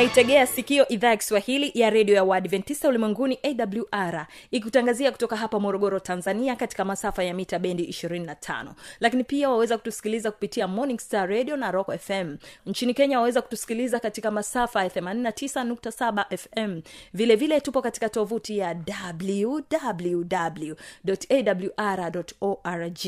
unaitegea sikio idhaa ya kiswahili ya redio ya waadventista ulimwenguni awr ikutangazia kutoka hapa morogoro tanzania katika masafa ya mita bendi 25 lakini pia waweza kutusikiliza kupitia morning star radio na rock fm nchini kenya waweza kutusikiliza katika masafa ya 89.7 fm vile vile tupo katika tovuti ya wwwawr org.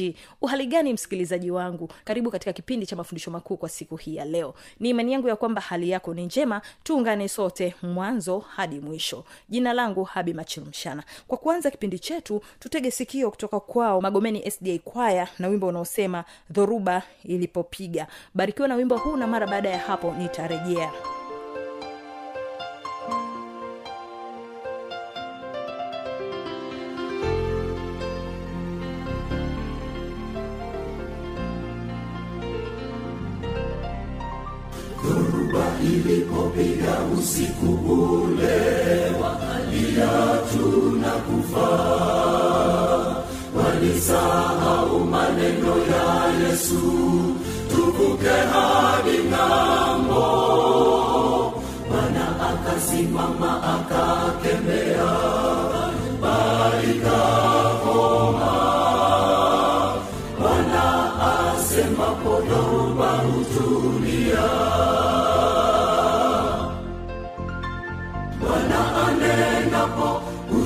Uhali gani msikilizaji wangu? Karibu katika kipindi cha mafundisho makuu kwa siku hii ya leo. Ni imani yangu ya kwamba hali yako ni njema tuungane sote mwanzo hadi mwisho. Jina langu habi machilumshana. Kwa kuanza kipindi chetu tutege sikio kutoka kwao magomeni sda kwaya na wimbo unaosema dhoruba ilipopiga. Barikiwa na wimbo huu na mara baada ya hapo nitarejea ilipopiga usiku ule wakalia tunakufa. Walisahau maneno ya yesu tuvuke hadi ng'ambo. Bwana akasimama akakemea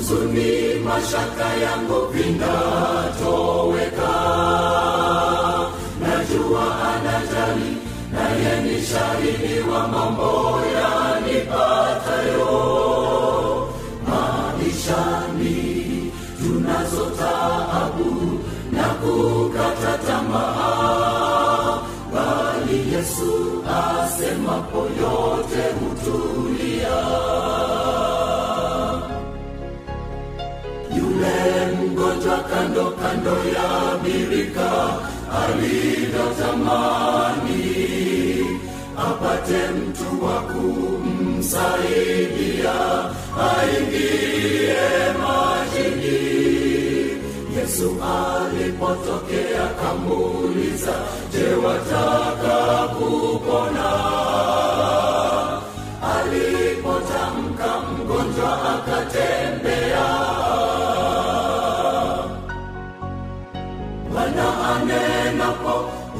huzuni mashaka yangu vinatoweka najua anajali naye ni shahidi wa mambo mgonjwa kando kando ya birika alivyotamani apate mtu wa kumsaidia aingie majini. Yesu alipotokea kamuuliza je wataka kupona? Alipotamka mgonjwa akatembea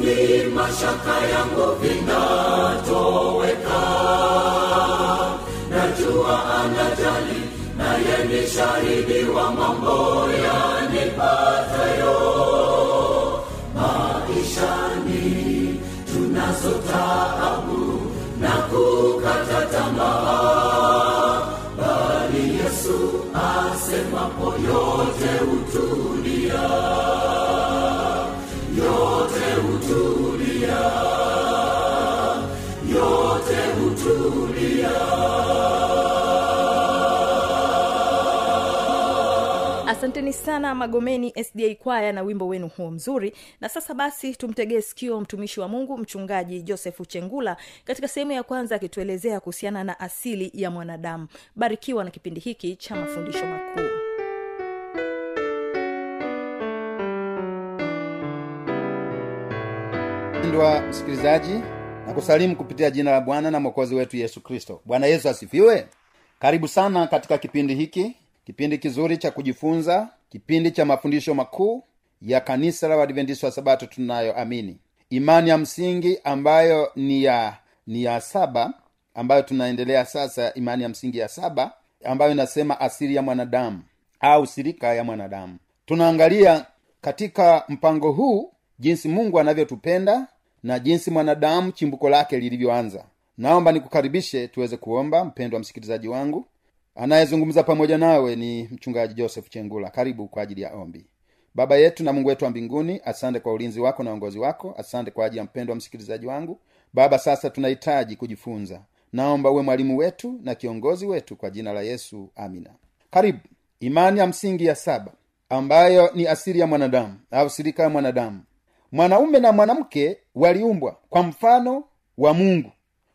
huzuni mashaka yangu vinatoweka. Najua anajali naye ni shahidi wa mambo yanipatayo. Maishani tunazo taabu na kukata tamaa. Bali yesu asemapo yote hutulia asanteni sana magomeni sda kwaya na wimbo wenu huo mzuri. Na sasa basi tumtegee sikio mtumishi wa mungu mchungaji josefu chengula katika sehemu ya kwanza akituelezea kuhusiana na asili ya mwanadamu. Barikiwa na kipindi hiki cha mafundisho makuu. Mpendwa msikilizaji na kusalimu kupitia jina la bwana na mwokozi wetu yesu kristo. Bwana yesu asifiwe. Karibu sana katika kipindi hiki kipindi kizuri cha kujifunza kipindi cha mafundisho makuu ya kanisa la wadventista wa sabato tunayoamini imani ya msingi ambayo ni ya ni ya saba ambayo tunaendelea sasa imani ya msingi ya saba ambayo inasema asili ya mwanadamu au sirika ya mwanadamu. Tunaangalia katika mpango huu jinsi mungu anavyotupenda na jinsi mwanadamu chimbuko lake lilivyoanza. Naomba nikukaribishe tuweze kuomba mpendwa msikilizaji wangu anayezungumza pamoja nawe ni mchungaji joseph chengula. Karibu kwa ajili ya ombi. Baba yetu na mungu wetu wa mbinguni asante kwa ulinzi wako na uongozi wako. Asante kwa ajili ya mpendo wa msikilizaji wangu. Baba sasa tunahitaji kujifunza. Naomba uwe mwalimu wetu na kiongozi wetu kwa jina la yesu amina. Karibu. Imani ya msingi ya saba ambayo ni asili ya mwanadamu au sirika ya mwanadamu. Mwanaume na mwanamke waliumbwa kwa mfano wa mungu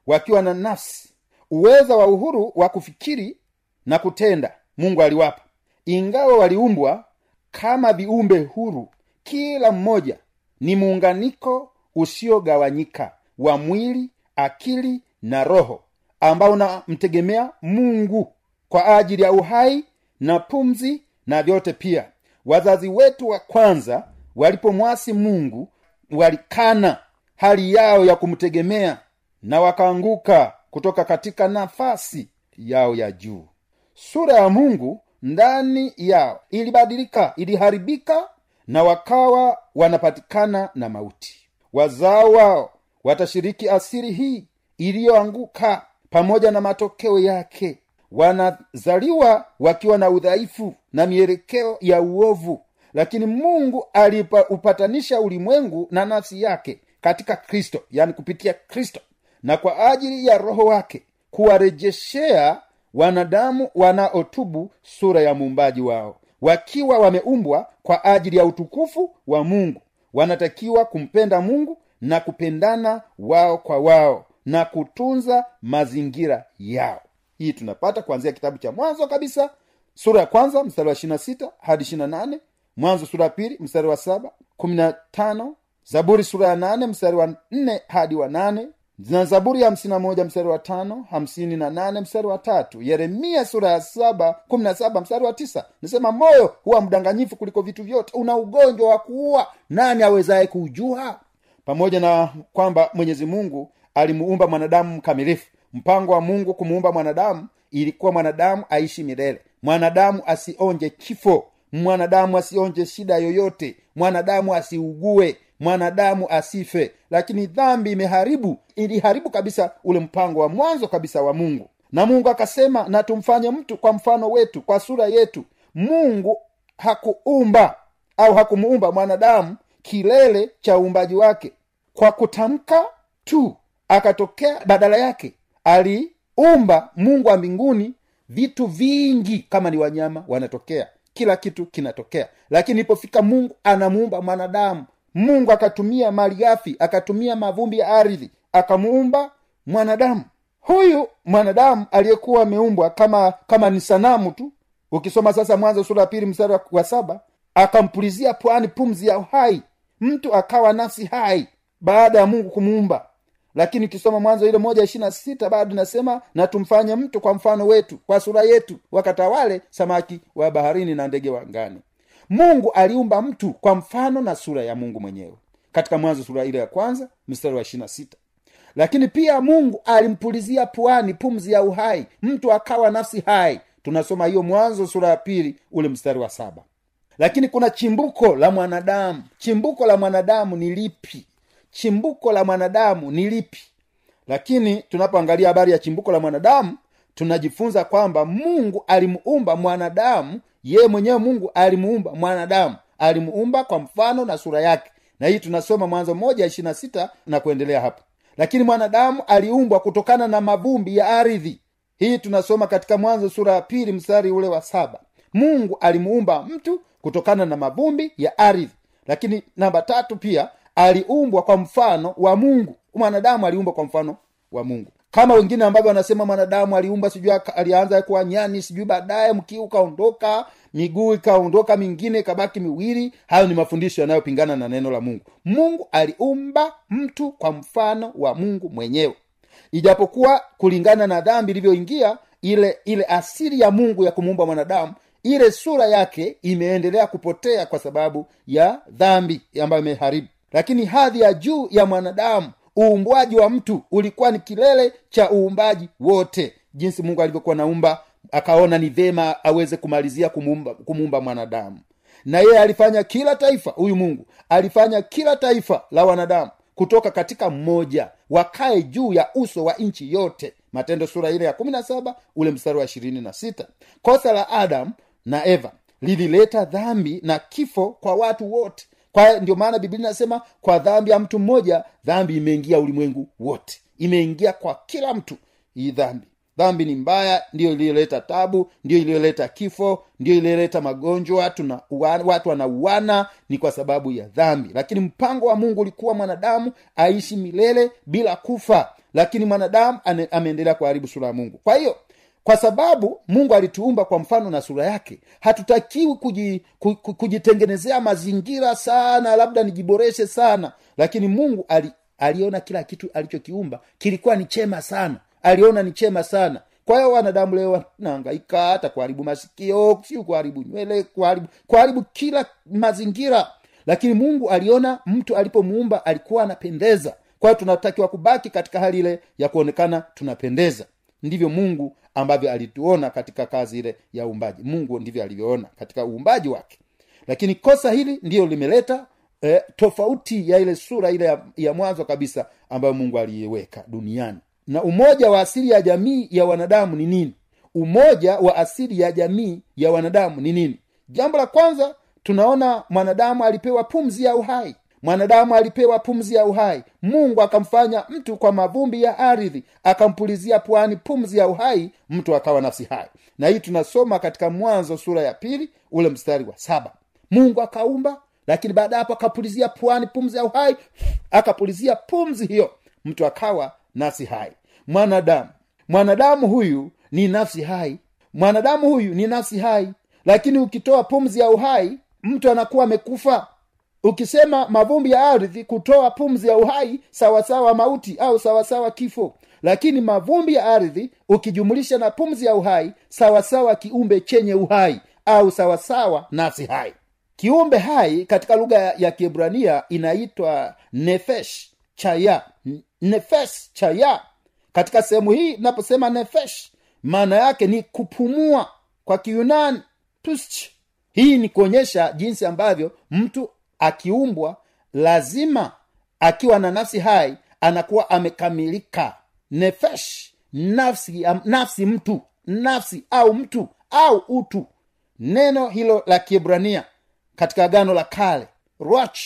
wakiwa na nafsi uweza wa uhuru wa kufikiri na kutenda mungu aliwapa. Ingawa waliumbwa kama viumbe huru kila mmoja ni muunganiko usiogawanyika wa mwili akili na roho ambao unamtegemea mungu kwa ajili ya uhai na pumzi na vyote pia. Wazazi wetu wa kwanza walipomwasi mungu walikana hali yao ya kumtegemea na wakaanguka kutoka katika nafasi yao ya juu sura ya mungu ndani yao ilibadilika iliharibika na wakawa wanapatikana na mauti. Wazao wao watashiriki asiri hii iliyoanguka pamoja na matokeo yake. Wanazaliwa wakiwa na udhaifu na mielekeo ya uovu lakini mungu aliupatanisha ulimwengu na nafsi yake katika kristo yani kupitia kristo na kwa ajili ya roho wake kuwarejeshea wanadamu wanaotubu sura ya muumbaji wao. Wakiwa wameumbwa kwa ajili ya utukufu wa mungu wanatakiwa kumpenda mungu na kupendana wao kwa wao na kutunza mazingira yao. Hii tunapata kuanzia kitabu cha mwanzo kabisa sura ya kwanza mstari wa ishirina sita hadi ishirina nane mwanzo sura ya pili mstari wa saba kumi na tano zaburi sura ya nane mstari wa nne hadi wa nane na zaburi ya hamsini na moja mstari wa tano hamsini na nane mstari wa tatu yeremia sura ya saba kumi na saba mstari wa tisa. Nasema moyo huwa mdanganyifu kuliko vitu vyote. Una ugonjwa wa kuua. Nani awezaye kuujua? Pamoja na kwamba mwenyezi mungu alimuumba mwanadamu mkamilifu mpango wa mungu kumuumba mwanadamu ilikuwa mwanadamu aishi milele. Mwanadamu asionje kifo. Mwanadamu asionje shida yoyote. Mwanadamu asiugue mwanadamu asife. Lakini dhambi imeharibu iliharibu kabisa ule mpango wa mwanzo kabisa wa mungu. Na mungu akasema na tumfanye mtu kwa mfano wetu kwa sura yetu. Mungu hakuumba au hakumuumba mwanadamu kilele cha uumbaji wake. Kwa kutamka tu akatokea badala yake. Aliumba mungu wa mbinguni vitu vingi kama ni wanyama wanatokea. Kila kitu kinatokea. Lakini ilipofika mungu anamuumba mwanadamu mungu akatumia malighafi akatumia mavumbi ya ardhi akamuumba mwanadamu. Huyu mwanadamu aliyekuwa ameumbwa kama kama ni sanamu tu. Ukisoma sasa mwanzo sura ya pili mstari wa saba akampulizia pwani pumzi ya uhai. Mtu akawa nafsi hai baada ya mungu kumuumba. Lakini ukisoma mwanzo ile moja ishirina sita bado inasema na tumfanye mtu kwa mfano wetu kwa sura yetu wakatawale samaki wa baharini na ndege wa ngani mungu aliumba mtu kwa mfano na sura ya mungu mwenyewe. Katika mwanzo sura ile ya kwanza mstari wa ishirina sita. Lakini pia mungu alimpulizia puani pumzi ya uhai mtu akawa nafsi hai. Tunasoma hiyo mwanzo sura ya pili ule mstari wa saba. Lakini kuna chimbuko la mwanadamu. Chimbuko la mwanadamu ni lipi? Chimbuko la mwanadamu ni lipi? Lakini tunapoangalia habari ya chimbuko la mwanadamu tunajifunza kwamba mungu alimuumba mwanadamu yeye mwenyewe mungu alimuumba mwanadamu. Alimuumba kwa mfano na sura yake. Na hii tunasoma mwanzo moja ishirina sita na kuendelea hapo. Lakini mwanadamu aliumbwa kutokana na mavumbi ya ardhi. Hii tunasoma katika mwanzo sura ya pili mstari ule wa saba. Mungu alimuumba mtu kutokana na mavumbi ya ardhi. Lakini namba tatu pia aliumbwa kwa mfano wa mungu. Mwanadamu aliumbwa kwa mfano wa mungu kama wengine ambavyo wanasema mwanadamu aliumba sijui alianza kuwa nyani sijui baadaye mkiu ukaondoka miguu ikaondoka mingine ikabaki miwili hayo ni mafundisho yanayopingana na neno la mungu. Mungu aliumba mtu kwa mfano wa mungu mwenyewe. Ijapokuwa kulingana na dhambi ilivyoingia ile ile asili ya mungu ya kumuumba mwanadamu ile sura yake imeendelea kupotea kwa sababu ya dhambi ambayo imeharibu. Lakini hadhi ya juu ya mwanadamu uumbwaji wa mtu ulikuwa ni kilele cha uumbaji wote. Jinsi mungu alivyokuwa naumba akaona ni vema aweze kumalizia kumuumba, mwanadamu. Na yeye alifanya kila taifa huyu mungu alifanya kila taifa la wanadamu kutoka katika mmoja wakae juu ya uso wa nchi yote. Matendo sura ile ya kumi na saba ule mstari wa ishirini na sita. Kosa la adamu na eva lilileta dhambi na kifo kwa watu wote kwa ndio maana biblia inasema kwa dhambi ya mtu mmoja dhambi imeingia ulimwengu wote. Imeingia kwa kila mtu hii dhambi. Dhambi ni mbaya ndiyo iliyoleta tabu ndiyo iliyoleta kifo ndiyo iliyoleta magonjwa tuna watu wanauana ni kwa sababu ya dhambi. Lakini mpango wa mungu ulikuwa mwanadamu aishi milele bila kufa. Lakini mwanadamu ameendelea kuharibu sura ya mungu. Kwa hiyo kwa sababu mungu alituumba kwa mfano na sura yake. Hatutakiwi kuji, ku- ku- kujitengenezea mazingira sana labda nijiboreshe sana. Lakini mungu ali, aliona kila kitu alichokiumba kilikuwa ni chema sana. Aliona ni chema sana. Kwa hiyo wanadamu leo wanahangaika hata kuharibu masikio siu kuharibu nywele kuharibu kuharibu kila mazingira. Lakini mungu aliona mtu alipomuumba alikuwa anapendeza. Kwa hiyo tunatakiwa kubaki katika hali ile ya kuonekana tunapendeza. Ndivyo mungu ambavyo alituona katika kazi ile ya uumbaji. Mungu ndivyo alivyoona katika uumbaji wake. Lakini kosa hili ndiyo limeleta eh, tofauti ya ile sura ile ya, ya mwanzo kabisa ambayo mungu aliiweka duniani. Na umoja wa asili ya jamii ya wanadamu ni nini? Umoja wa asili ya jamii ya wanadamu ni nini? Jambo la kwanza tunaona mwanadamu alipewa pumzi ya uhai mwanadamu alipewa pumzi ya uhai. Mungu akamfanya mtu kwa mavumbi ya ardhi akampulizia pwani pumzi ya uhai mtu akawa nafsi hai. Na hii tunasoma katika mwanzo sura ya pili ule mstari wa saba. Mungu akaumba lakini baada hapo akapulizia pwani pumzi ya uhai. Akapulizia pumzi hiyo mtu akawa nafsi hai. Mwanadamu mwanadamu huyu ni nafsi hai. Mwanadamu huyu ni nafsi hai. Lakini ukitoa pumzi ya uhai mtu anakuwa amekufa ukisema mavumbi ya ardhi kutoa pumzi ya uhai sawasawa mauti au sawasawa kifo. Lakini mavumbi ya ardhi ukijumulisha na pumzi ya uhai sawasawa kiumbe chenye uhai au sawasawa nafsi hai. Kiumbe hai katika lugha ya- ya kiebrania inaitwa nefesh chaya. Nefesh chaya. Katika sehemu hii naposema nefesh maana yake ni kupumua kwa kiyunani pusch hii ni kuonyesha jinsi ambavyo mtu akiumbwa lazima akiwa na nafsi hai anakuwa amekamilika. Nefesh nafsi nafsi mtu nafsi au mtu au utu. Neno hilo la kiebrania katika agano la kale roch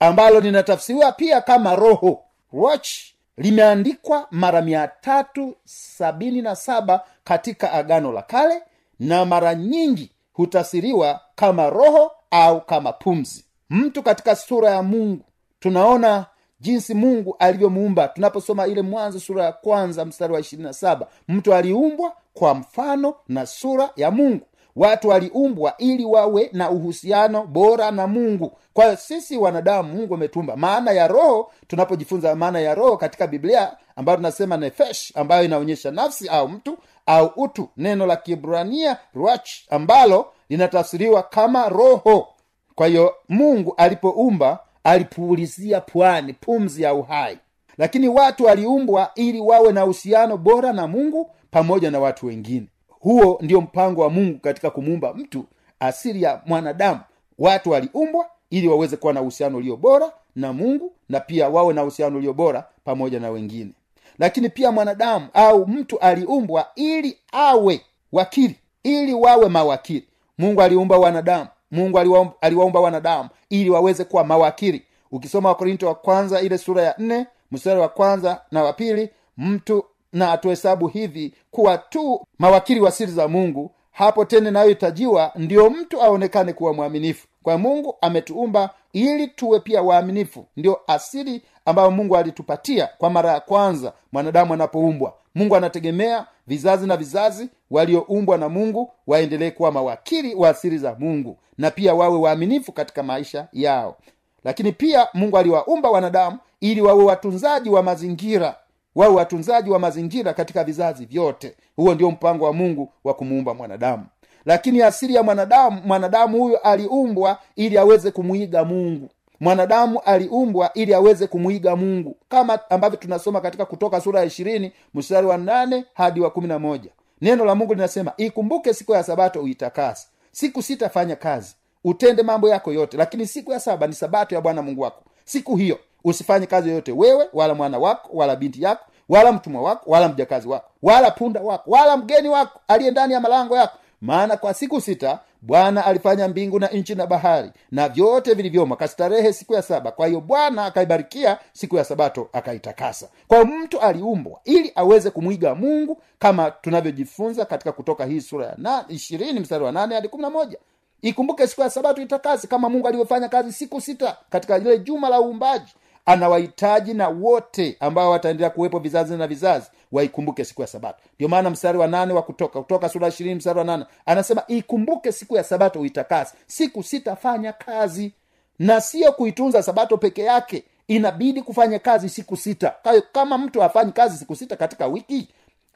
ambalo linatafsiriwa pia kama roho. Roch limeandikwa mara mia tatu sabini na saba katika agano la kale na mara nyingi hutafsiriwa kama roho au kama pumzi mtu katika sura ya mungu. Tunaona jinsi mungu alivyomuumba. Tunaposoma ile mwanzo sura ya kwanza mstari wa ishirini na saba mtu aliumbwa kwa mfano na sura ya mungu. Watu waliumbwa ili wawe na uhusiano bora na mungu. Kwa hiyo sisi wanadamu mungu ametumba. Maana ya roho tunapojifunza maana ya roho katika biblia ambayo tunasema nefesh ambayo inaonyesha nafsi au mtu au utu. Neno la kibrania ruach ambalo linatafsiriwa kama roho kwa hiyo mungu alipoumba alipuulizia pwani pumzi ya uhai. Lakini watu waliumbwa ili wawe na uhusiano bora na mungu pamoja na watu wengine. Huo ndio mpango wa mungu katika kumuumba mtu asili ya mwanadamu. Watu waliumbwa ili waweze kuwa na uhusiano ulio bora na mungu na pia wawe na uhusiano ulio bora pamoja na wengine. Lakini pia mwanadamu au mtu aliumbwa ili awe wakili ili wawe mawakili. Mungu aliumba wanadamu mungu aliwaum- aliwaumba wanadamu ili waweze kuwa mawakili. Ukisoma wakorinto wa kwanza ile sura ya nne mstari wa kwanza na wa pili mtu na atuhesabu hivi kuwa tu mawakili wa siri za mungu hapo tena inayohitajiwa ndio mtu aonekane kuwa mwaminifu. Kwa mungu ametuumba ili tuwe pia waaminifu. Ndio asili ambayo mungu alitupatia kwa mara ya kwanza mwanadamu anapoumbwa. Mungu anategemea vizazi na vizazi walioumbwa na mungu waendelee kuwa mawakili wa asiri za mungu na pia wawe waaminifu katika maisha yao. Lakini pia mungu aliwaumba wanadamu ili wawe watunzaji wa mazingira wawe watunzaji wa mazingira katika vizazi vyote. Huo ndio mpango wa mungu wa kumuumba mwanadamu. Lakini asili ya mwanadamu mwanadamu huyo aliumbwa ili aweze kumwiga mungu. Mwanadamu aliumbwa ili aweze kumwiga mungu. Kama ambavyo tunasoma katika kutoka sura ya ishirini mstari wa nane hadi wa kumi na moja neno la mungu linasema ikumbuke siku ya sabato uitakasi siku sitafanya kazi. Utende mambo yako yote. Lakini siku ya saba ni sabato ya bwana mungu wako. Siku hiyo usifanye kazi yoyote. Wewe wala mwana wako wala binti yako wala mtumwa wako wala mjakazi wako wala punda wako wala mgeni wako aliye ndani ya malango yako maana kwa siku sita bwana alifanya mbingu na nchi na bahari na vyote vilivyomo akastarehe siku ya saba. Kwa hiyo bwana akaibarikia siku ya sabato akaitakasa. Kwa mtu aliumbwa ili aweze kumwiga mungu kama tunavyojifunza katika kutoka hii sura ya na- ishirini mstari wa nane hadi kumi na moja. Ikumbuke siku ya sabato itakasi kama mungu alivyofanya kazi siku sita katika lile juma la uumbaji anawahitaji na wote ambao wataendelea kuwepo vizazi na vizazi waikumbuke siku ya sabato. Ndio maana mstari wa nane wa kutoka kutoka sura ishirini mstari wa nane anasema ikumbuke siku ya sabato uitakasi siku sitafanya kazi na sio kuitunza sabato peke yake. Inabidi kufanya kazi siku sita. Kwa kama mtu hafanyi kazi siku sita katika wiki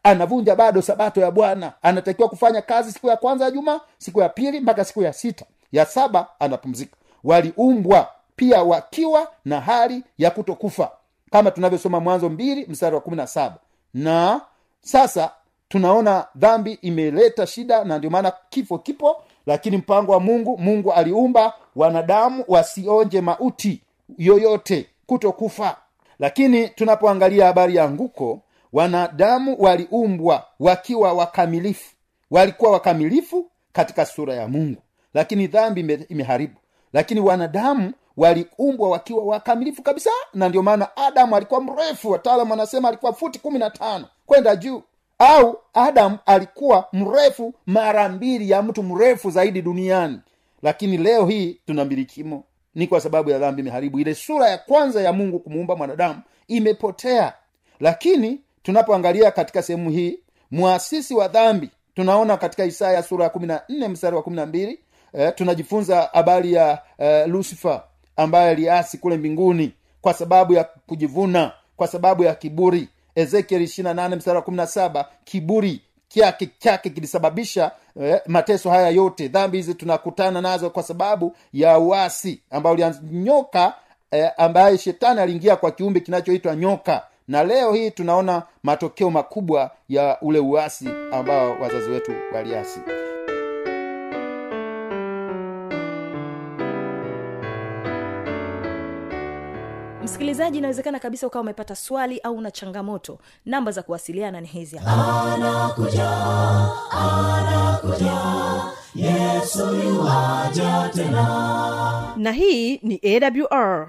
anavunja bado sabato ya bwana. Anatakiwa kufanya kazi siku ya kwanza ya juma siku ya pili mpaka siku ya sita. Ya saba anapumzika. Waliumbwa pia wakiwa na hali ya kutokufa kama tunavyosoma mwanzo mbili mstari wa kumi na saba. Na sasa tunaona dhambi imeleta shida na ndio maana kifo kipo lakini mpango wa mungu mungu aliumba wanadamu wasionje mauti yoyote kutokufa. Lakini tunapoangalia habari ya nguko wanadamu waliumbwa wakiwa wakamilifu walikuwa wakamilifu katika sura ya mungu. Lakini dhambi imeharibu. Lakini wanadamu waliumbwa wakiwa wakamilifu kabisa na ndio maana adamu alikuwa mrefu. Wataalamu wanasema alikuwa futi kumi na tano. Kwenda juu. Au adamu alikuwa mrefu mara mbili ya mtu mrefu zaidi duniani. Lakini leo hii tuna mbilikimo ni kwa sababu ya dhambi imeharibu. Ile sura ya kwanza ya mungu kumuumba mwanadamu imepotea. Lakini tunapoangalia katika sehemu hii mwasisi wa dhambi tunaona katika isaya sura ya kumi na nne mstari wa kumi na mbili eh, tunajifunza habari ya eh, lusifa ambaye aliasi kule mbinguni kwa sababu ya kujivuna kwa sababu ya kiburi. Ezekiel ishirina nane mstari wa saba kiburi kyake chake kilisababisha eh, mateso haya yote. Dhambi hizi tunakutana nazo kwa sababu ya uasi ambayo ulianyoka eh, ambaye shetani aliingia kwa kiumbe kinachoitwa nyoka. Na leo hii tunaona matokeo makubwa ya ule uasi ambao wazazi wetu waliasi msikilizaji inawezekana kabisa ukawa umepata swali au una changamoto. Namba za kuwasiliana ni hizi hapa. Na hii ni awr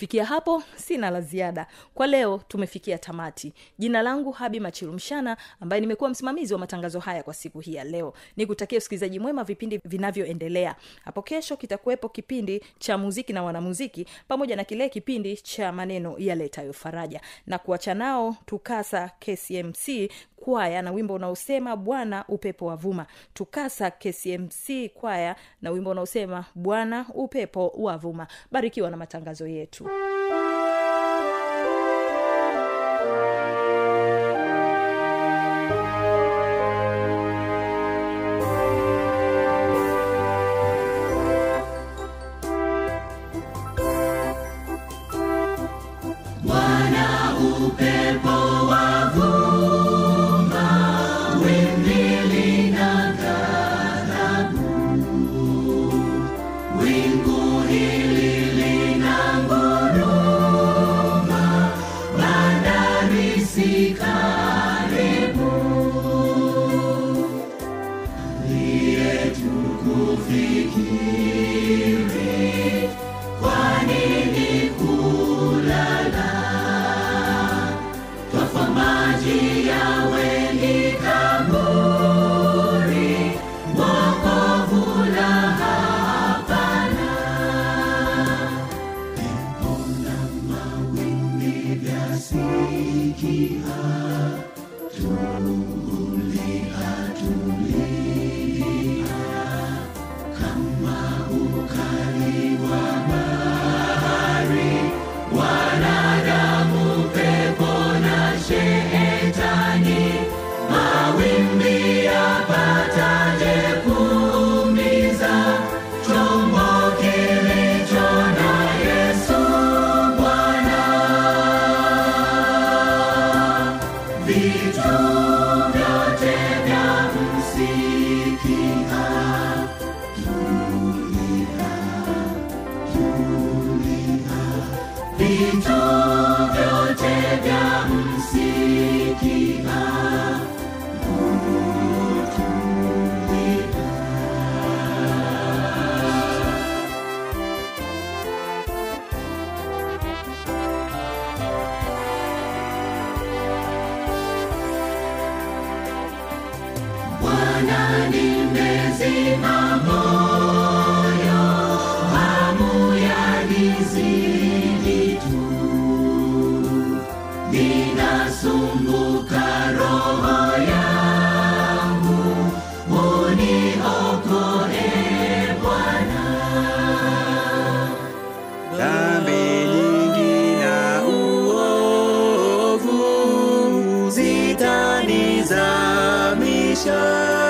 kufikia hapo sina la ziada. Kwa leo tumefikia tamati. Jina langu habi machilumshana ambaye nimekuwa msimamizi wa matangazo haya kwa siku hii ya leo. Ni kutakia usikilizaji mwema vipindi vinavyoendelea. Hapo kesho kitakuwepo kipindi cha muziki na wanamuziki pamoja na kile kipindi cha maneno yaletayo faraja. Na kuacha nao tukasa kcmc kwaya na wimbo unaosema bwana upepo wa vuma tukasa kcmc kwaya na wimbo unaosema bwana upepo wa vuma barikiwa na matangazo yetu Jesus. Dhambi salvation.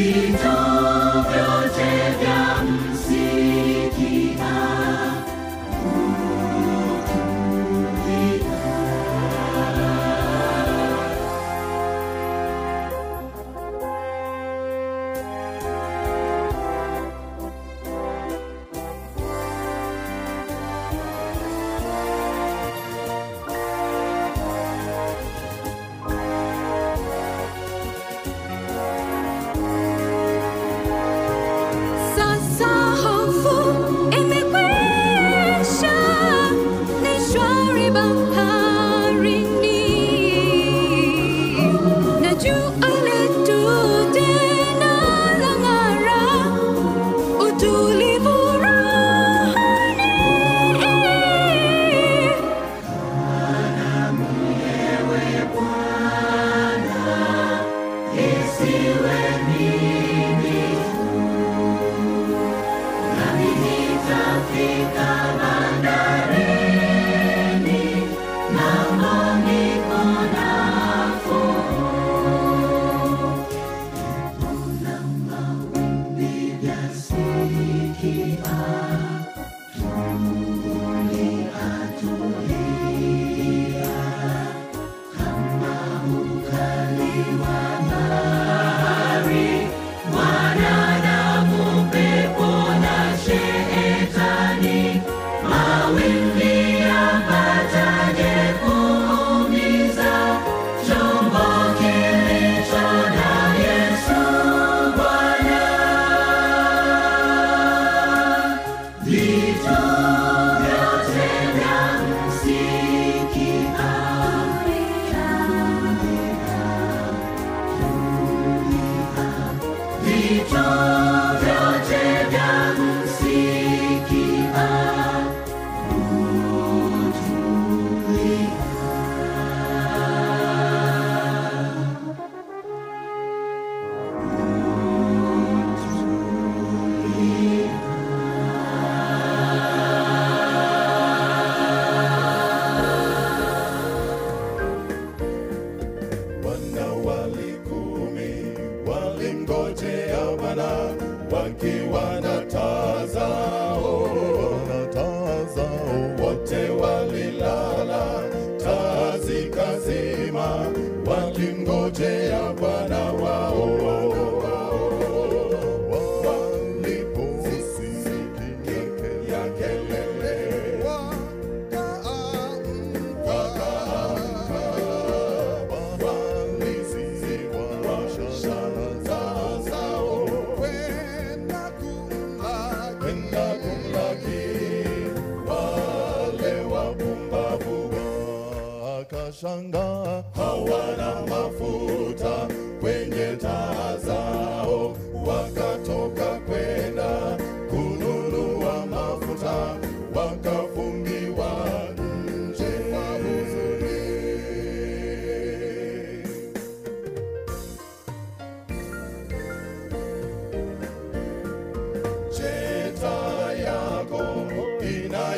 Vitu vyote vya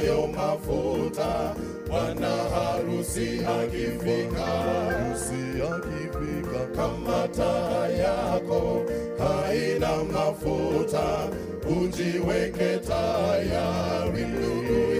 hayo mafuta bwana harusi akifika, harusi akifika, kama taa yako haina mafuta, ujiweke tayari. ndugu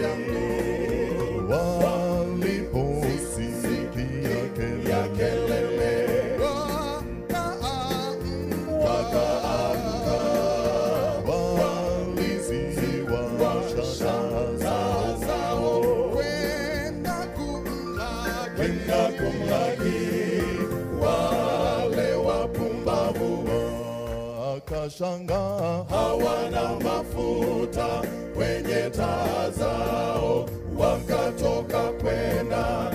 watashangaa. Hawana mafuta kwenye taa zao, wakatoka kwenda